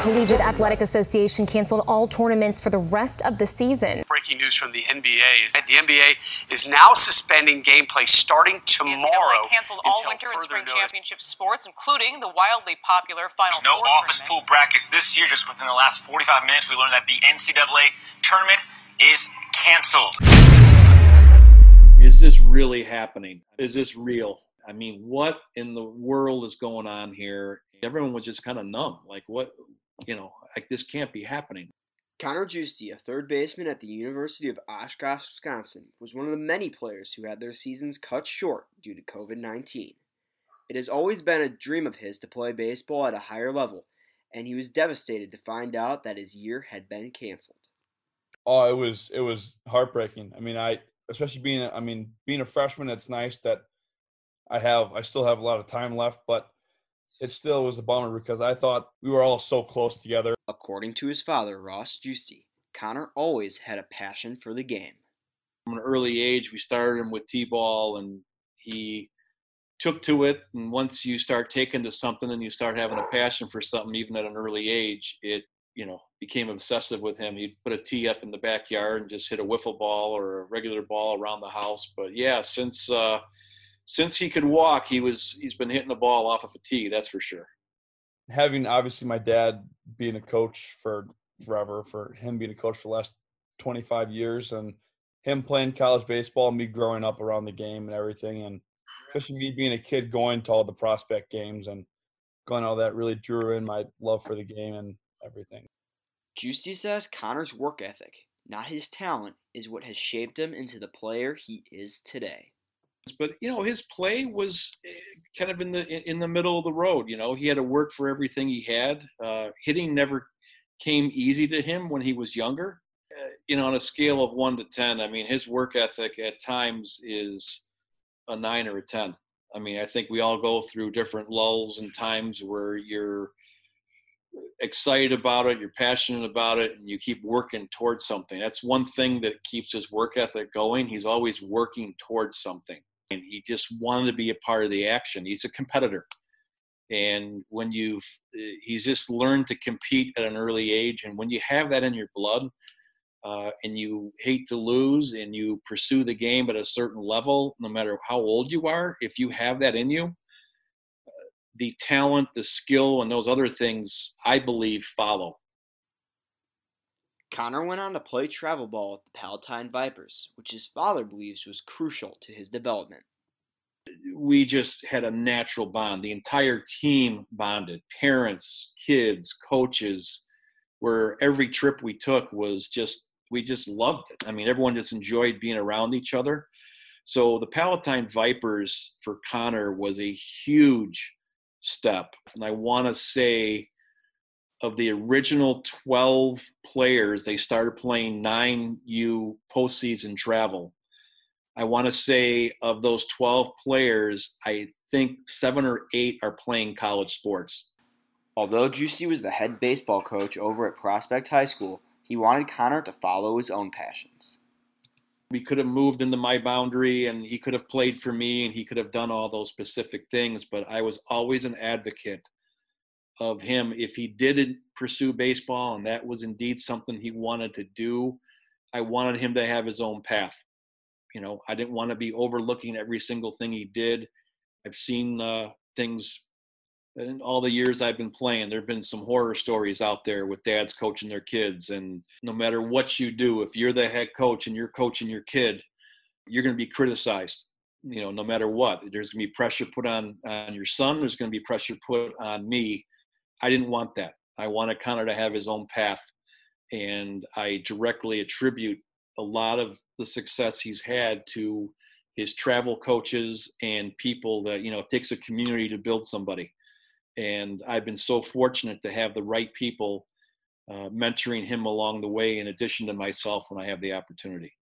National Collegiate Athletic Association canceled all tournaments for the rest of the season. Breaking news from the NBA is that the NBA is now suspending gameplay starting tomorrow. NCAA canceled all winter and spring notice. championship sports, including the wildly popular Final no Four. No office tournament. pool brackets this year. Just within the last 45 minutes, we learned that the NCAA tournament is canceled. Is this really happening? Is this real? I mean, what in the world is going on here? Everyone was just kind of numb. Like, what, you know, like this can't be happening. Connor Giusti, a third baseman at the University of Oshkosh, Wisconsin, was one of the many players who had their seasons cut short due to COVID 19. It has always been a dream of his to play baseball at a higher level, and he was devastated to find out that his year had been canceled. Oh, it was it was heartbreaking. I mean, I especially being I mean being a freshman, it's nice that I have I still have a lot of time left, but it still was a bummer because I thought we were all so close together. According to his father, Ross Giusti, Connor always had a passion for the game. From an early age, we started him with t-ball, and he took to it. And once you start taking to something and you start having a passion for something, even at an early age, it you know became obsessive with him. He'd put a tee up in the backyard and just hit a wiffle ball or a regular ball around the house. But yeah, since uh, since he could walk, he was he's been hitting the ball off of a tee. That's for sure. Having obviously my dad being a coach for forever, for him being a coach for the last 25 years, and him playing college baseball, me growing up around the game and everything, and especially me being a kid going to all the prospect games and going all that really drew in my love for the game and everything. Giusti says Connor's work ethic, not his talent, is what has shaped him into the player he is today but you know his play was eh, kind of in the in the middle of the road you know? He had to work for everything he had. Uh, hitting never came easy to him when he was younger. Uh, you know on a scale of 1 to 10 i mean his work ethic at times is a 9 or a 10 i mean i think we all go through different lulls and times where you're excited about it, you're passionate about it, and you keep working towards something. That's one thing that keeps his work ethic going. He's always working towards something and he just wanted to be a part of the action. He's a competitor. And when you've, uh, he's just learned to compete at an early age. And when you have that in your blood uh, and you hate to lose and you pursue the game at a certain level, no matter how old you are, if you have that in you, uh, the talent, the skill, and those other things, I believe, follow. Connor went on to play travel ball with the Palatine Vipers, which his father believes was crucial to his development. We just had a natural bond. The entire team bonded parents, kids, coaches, where every trip we took was just, we just loved it. I mean, everyone just enjoyed being around each other. So the Palatine Vipers for Connor was a huge step. And I want to say, of the original 12 players, they started playing 9U postseason travel. I want to say of those 12 players, I think seven or eight are playing college sports. Although Giusti was the head baseball coach over at Prospect High School, he wanted Connor to follow his own passions. We could have moved into my boundary and he could have played for me and he could have done all those specific things, but I was always an advocate of him if he didn't pursue baseball and that was indeed something he wanted to do i wanted him to have his own path. You know i didn't want to be overlooking every single thing he did. I've seen uh, things in all the years i've been playing there have been some horror stories out there with dads coaching their kids and no matter what you do if you're the head coach and you're coaching your kid you're going to be criticized you know no matter what. There's going to be pressure put on on your son there's going to be pressure put on me I didn't want that. I wanted Connor to have his own path. And I directly attribute a lot of the success he's had to his travel coaches and people that, you know, it takes a community to build somebody. And I've been so fortunate to have the right people uh, mentoring him along the way, in addition to myself when I have the opportunity.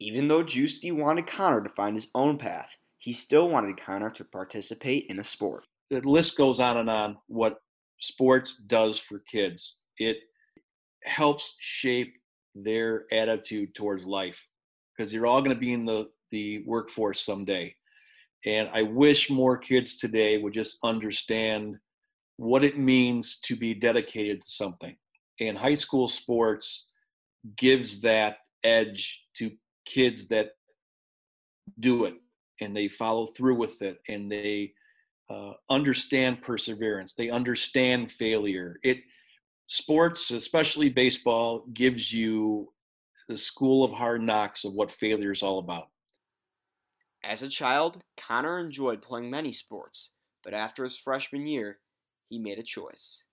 Even though Giusti wanted Connor to find his own path, he still wanted Connor to participate in a sport. The list goes on and on what sports does for kids. It helps shape their attitude towards life because you're all going to be in the, the workforce someday. And I wish more kids today would just understand what it means to be dedicated to something. And high school sports gives that edge to kids that do it and they follow through with it and they uh, understand perseverance they understand failure it sports especially baseball gives you the school of hard knocks of what failure is all about as a child connor enjoyed playing many sports but after his freshman year he made a choice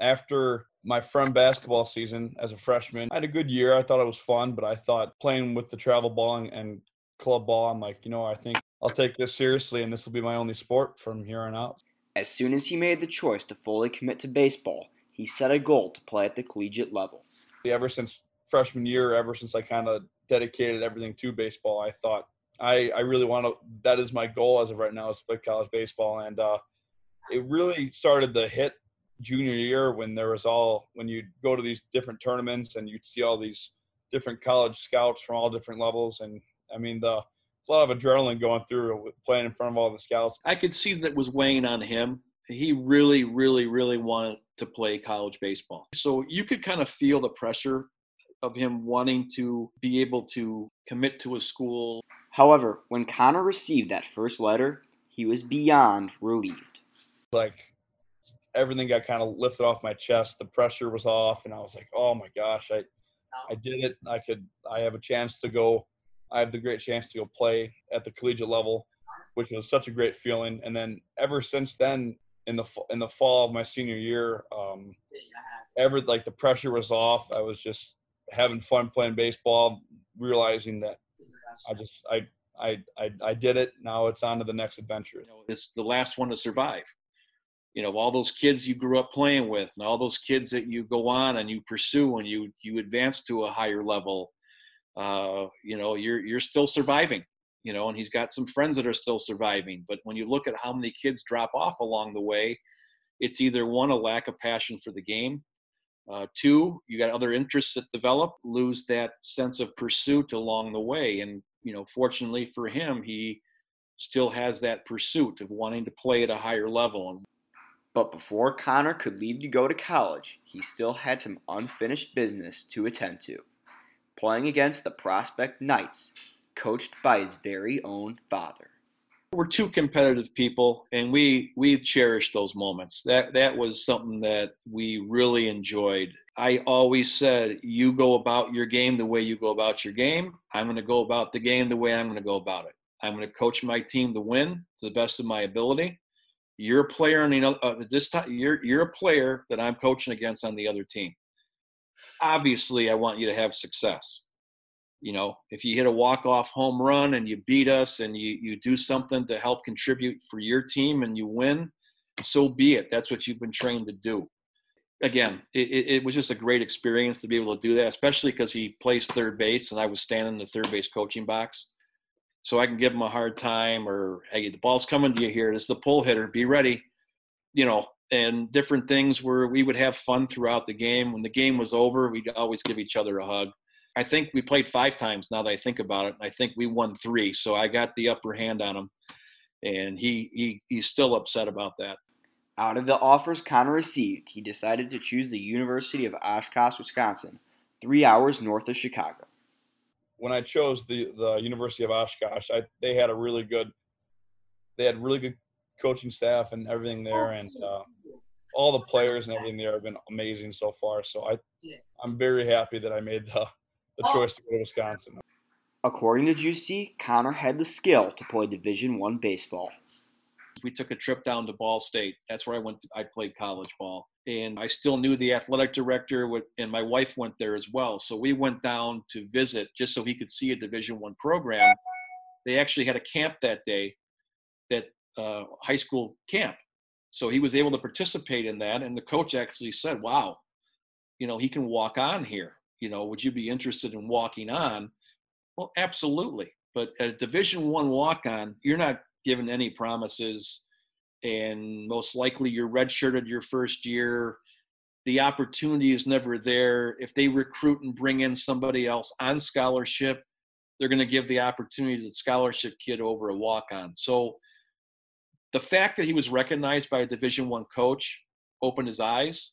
after my front basketball season as a freshman. I had a good year. I thought it was fun, but I thought playing with the travel ball and club ball, I'm like, you know, I think I'll take this seriously and this will be my only sport from here on out. As soon as he made the choice to fully commit to baseball, he set a goal to play at the collegiate level. Ever since freshman year, ever since I kind of dedicated everything to baseball, I thought I, I really want to, that is my goal as of right now is to play college baseball. And uh, it really started to hit junior year when there was all when you go to these different tournaments and you'd see all these different college scouts from all different levels and i mean the a lot of adrenaline going through playing in front of all the scouts i could see that was weighing on him he really really really wanted to play college baseball so you could kind of feel the pressure of him wanting to be able to commit to a school however when connor received that first letter he was beyond relieved like everything got kind of lifted off my chest. The pressure was off, and I was like, "Oh my gosh, I, I did it! I could, I have a chance to go. I have the great chance to go play at the collegiate level, which was such a great feeling." And then ever since then, in the in the fall of my senior year, um, ever like the pressure was off. I was just having fun playing baseball, realizing that I just I I I, I did it. Now it's on to the next adventure. You know, it's the last one to survive you know all those kids you grew up playing with and all those kids that you go on and you pursue and you you advance to a higher level uh, you know you're you're still surviving you know and he's got some friends that are still surviving. But when you look at how many kids drop off along the way it's either one a lack of passion for the game uh, two you got other interests that develop lose that sense of pursuit along the way. And you know fortunately for him he still has that pursuit of wanting to play at a higher level. But before Connor could leave to go to college, he still had some unfinished business to attend to. Playing against the Prospect Knights, coached by his very own father. We're two competitive people, and we we cherish those moments. That that was something that we really enjoyed. I always said, "You go about your game the way you go about your game. I'm going to go about the game the way I'm going to go about it. I'm going to coach my team to win to the best of my ability. You're a player on the uh, this time. You're you're a player that I'm coaching against on the other team. Obviously, I want you to have success. You know, if you hit a walk off home run and you beat us and you you do something to help contribute for your team and you win, so be it. That's what you've been trained to do. Again, it, it was just a great experience to be able to do that, especially because he plays third base and I was standing in the third base coaching box so I can give him a hard time or hey, the ball's coming to you here. This is the pull hitter. Be ready. You know, and different things where we would have fun throughout the game. When the game was over, we'd always give each other a hug. I think we played five times now that I think about it. I think we won three. So I got the upper hand on him. And he, he he's still upset about that. Out of the offers Connor received, he decided to choose the University of Oshkosh, Wisconsin, three hours north of Chicago when I chose the the University of Oshkosh, I they had a really good they had really good coaching staff and everything there, and uh, all the players and everything there have been amazing so far. So I I'm very happy that I made the the choice to go to Wisconsin. According to Giusti, Connor had the skill to play Division One baseball. We took a trip down to Ball State. That's where I went. To, I played college ball, and I still knew the athletic director. And my wife went there as well. So we went down to visit just so he could see a Division One program. They actually had a camp that day, that uh, high school camp. So he was able to participate in that. And the coach actually said, "Wow, you know, he can walk on here. You know, would you be interested in walking on?" Well, absolutely. But a Division One walk on, you're not given any promises, and most likely you're redshirted your first year. The opportunity is never there. If they recruit and bring in somebody else on scholarship, they're going to give the opportunity to the scholarship kid over a walk on. So the fact that he was recognized by a Division One coach opened his eyes,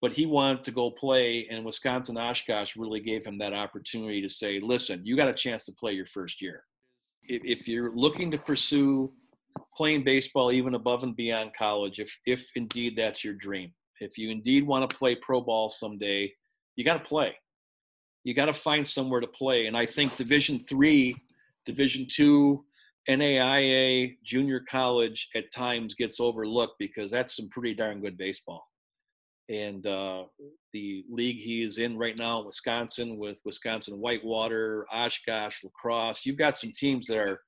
but he wanted to go play, and Wisconsin Oshkosh really gave him that opportunity to say, "Listen, you got a chance to play your first year. If, you're looking to pursue playing baseball even above and beyond college, if if indeed that's your dream, if you indeed want to play pro ball someday, you got to play. You got to find somewhere to play, and I think Division Three, Division Two." NAIA junior college at times gets overlooked because that's some pretty darn good baseball. And uh, the league he is in right now, Wisconsin, with Wisconsin Whitewater, Oshkosh, La Crosse, you've got some teams that are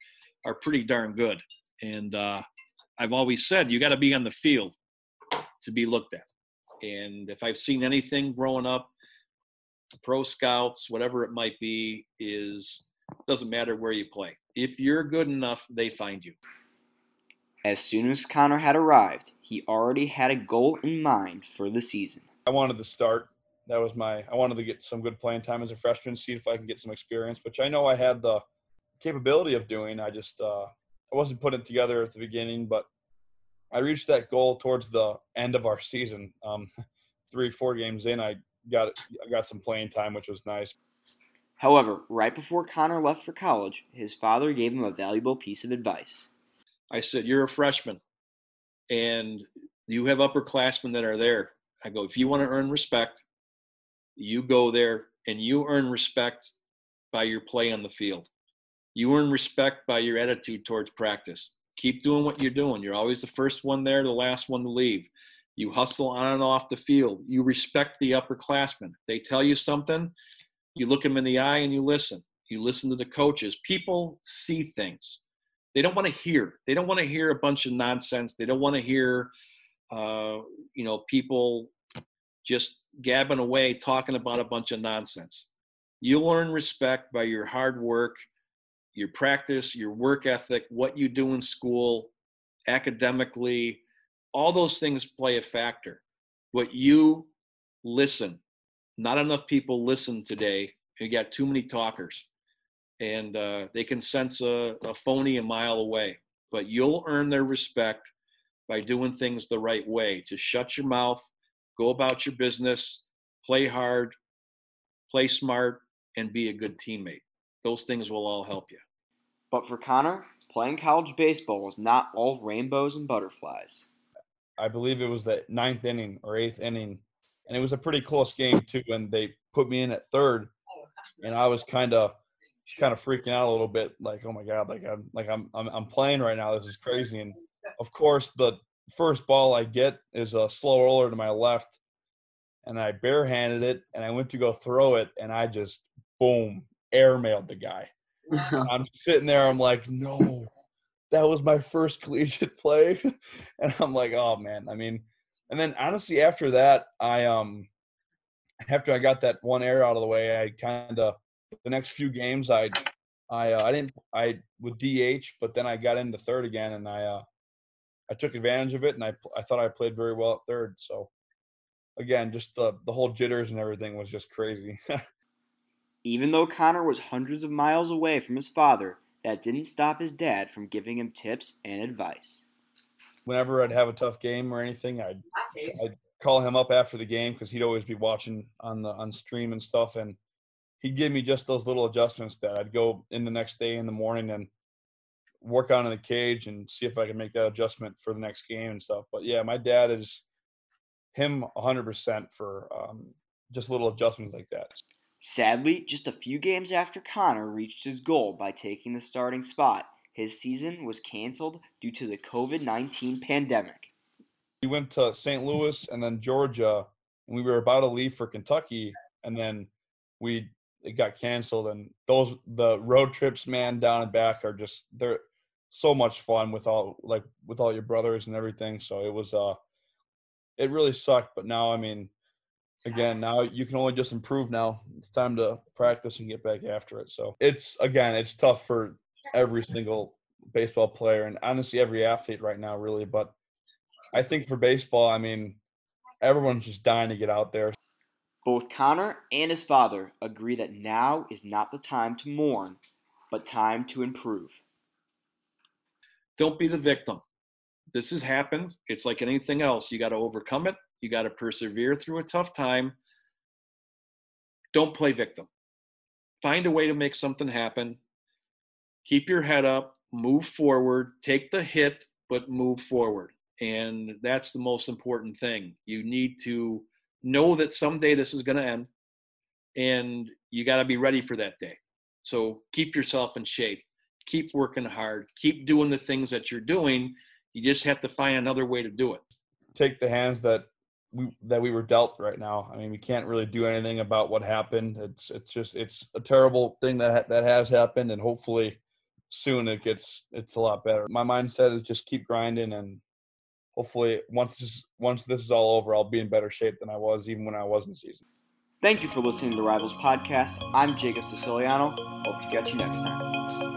are pretty darn good. And uh, I've always said you got to be on the field to be looked at. And if I've seen anything growing up, pro scouts, whatever it might be, is doesn't matter where you play if you're good enough, they find you. As soon as Connor had arrived, he already had a goal in mind for the season. I wanted to start. That was my. I wanted to get some good playing time as a freshman, see if I can get some experience, which I know I had the capability of doing. I just uh, I wasn't putting it together at the beginning, but I reached that goal towards the end of our season. Um, three, four games in, I got I got some playing time, which was nice. However, right before Connor left for college, his father gave him a valuable piece of advice. I said, You're a freshman and you have upperclassmen that are there. I go, If you want to earn respect, you go there and you earn respect by your play on the field. You earn respect by your attitude towards practice. Keep doing what you're doing. You're always the first one there, the last one to leave. You hustle on and off the field. You respect the upperclassmen. They tell you something, you look them in the eye and you listen. You listen to the coaches. People see things. They don't want to hear. They don't want to hear a bunch of nonsense. They don't want to hear, uh, you know, people just gabbing away talking about a bunch of nonsense. You learn respect by your hard work, your practice, your work ethic, what you do in school, academically. All those things play a factor. What you listen, not enough people listen today. You got too many talkers, and uh, they can sense a, a phony a mile away. But you'll earn their respect by doing things the right way. Just shut your mouth, go about your business, play hard, play smart, and be a good teammate. Those things will all help you. But for Connor, playing college baseball was not all rainbows and butterflies. I believe it was the ninth inning or eighth inning and it was a pretty close game too. And they put me in at third, and I was kind of kind of freaking out a little bit, like, oh my god, like I'm like I'm I'm, I'm playing right now. This is crazy. And of course, the first ball I get is a slow roller to my left, and I barehanded it, and I went to go throw it, and I just boom airmailed the guy. I'm sitting there, I'm like, no, that was my first collegiate play, and I'm like, oh man, I mean and then honestly, after that, I um after I got that one error out of the way, I kind of the next few games I I uh, I didn't I would DH, but then I got into third again, and I uh I took advantage of it, and I I thought I played very well at third. So again, just the the whole jitters and everything was just crazy. Even though Connor was hundreds of miles away from his father, that didn't stop his dad from giving him tips and advice whenever I'd have a tough game or anything, I'd, I'd call him up after the game because he'd always be watching on the on stream and stuff, and he'd give me just those little adjustments that I'd go in the next day in the morning and work on in the cage and see if I could make that adjustment for the next game and stuff. But yeah, my dad is him 100% for um, just little adjustments like that. Sadly, just a few games after Connor reached his goal by taking the starting spot, his season was canceled due to the COVID 19 pandemic. We went to St. Louis and then Georgia, and we were about to leave for Kentucky, and then we it got canceled. And those the road trips, man, down and back are just they're so much fun with all like with all your brothers and everything. So it was uh it really sucked, but now I mean again now you can only just improve now it's time to practice and get back after it so it's again it's tough for every single baseball player and honestly every athlete right now, really. But I think for baseball, I mean, everyone's just dying to get out there. Both Connor and his father agree that now is not the time to mourn, but time to improve. Don't be the victim. this has happened. It's like anything else. You got to overcome it. You got to persevere through a tough time. Don't play victim. Find a way to make something happen. Keep your head up, move forward, take the hit, but move forward. And that's the most important thing. You need to know that someday this is going to end and you got to be ready for that day. So keep yourself in shape. Keep working hard. Keep doing the things that you're doing. You just have to find another way to do it. Take the hands that we that we were dealt right now. I mean, we can't really do anything about what happened. It's it's just it's a terrible thing that that has happened, and hopefully soon it gets it's a lot better. My mindset is just keep grinding, and hopefully once this once this is all over, I'll be in better shape than I was even when I was in season. Thank you for listening to the Rivals Podcast. I'm Jacob Siciliano. Hope to catch you next time.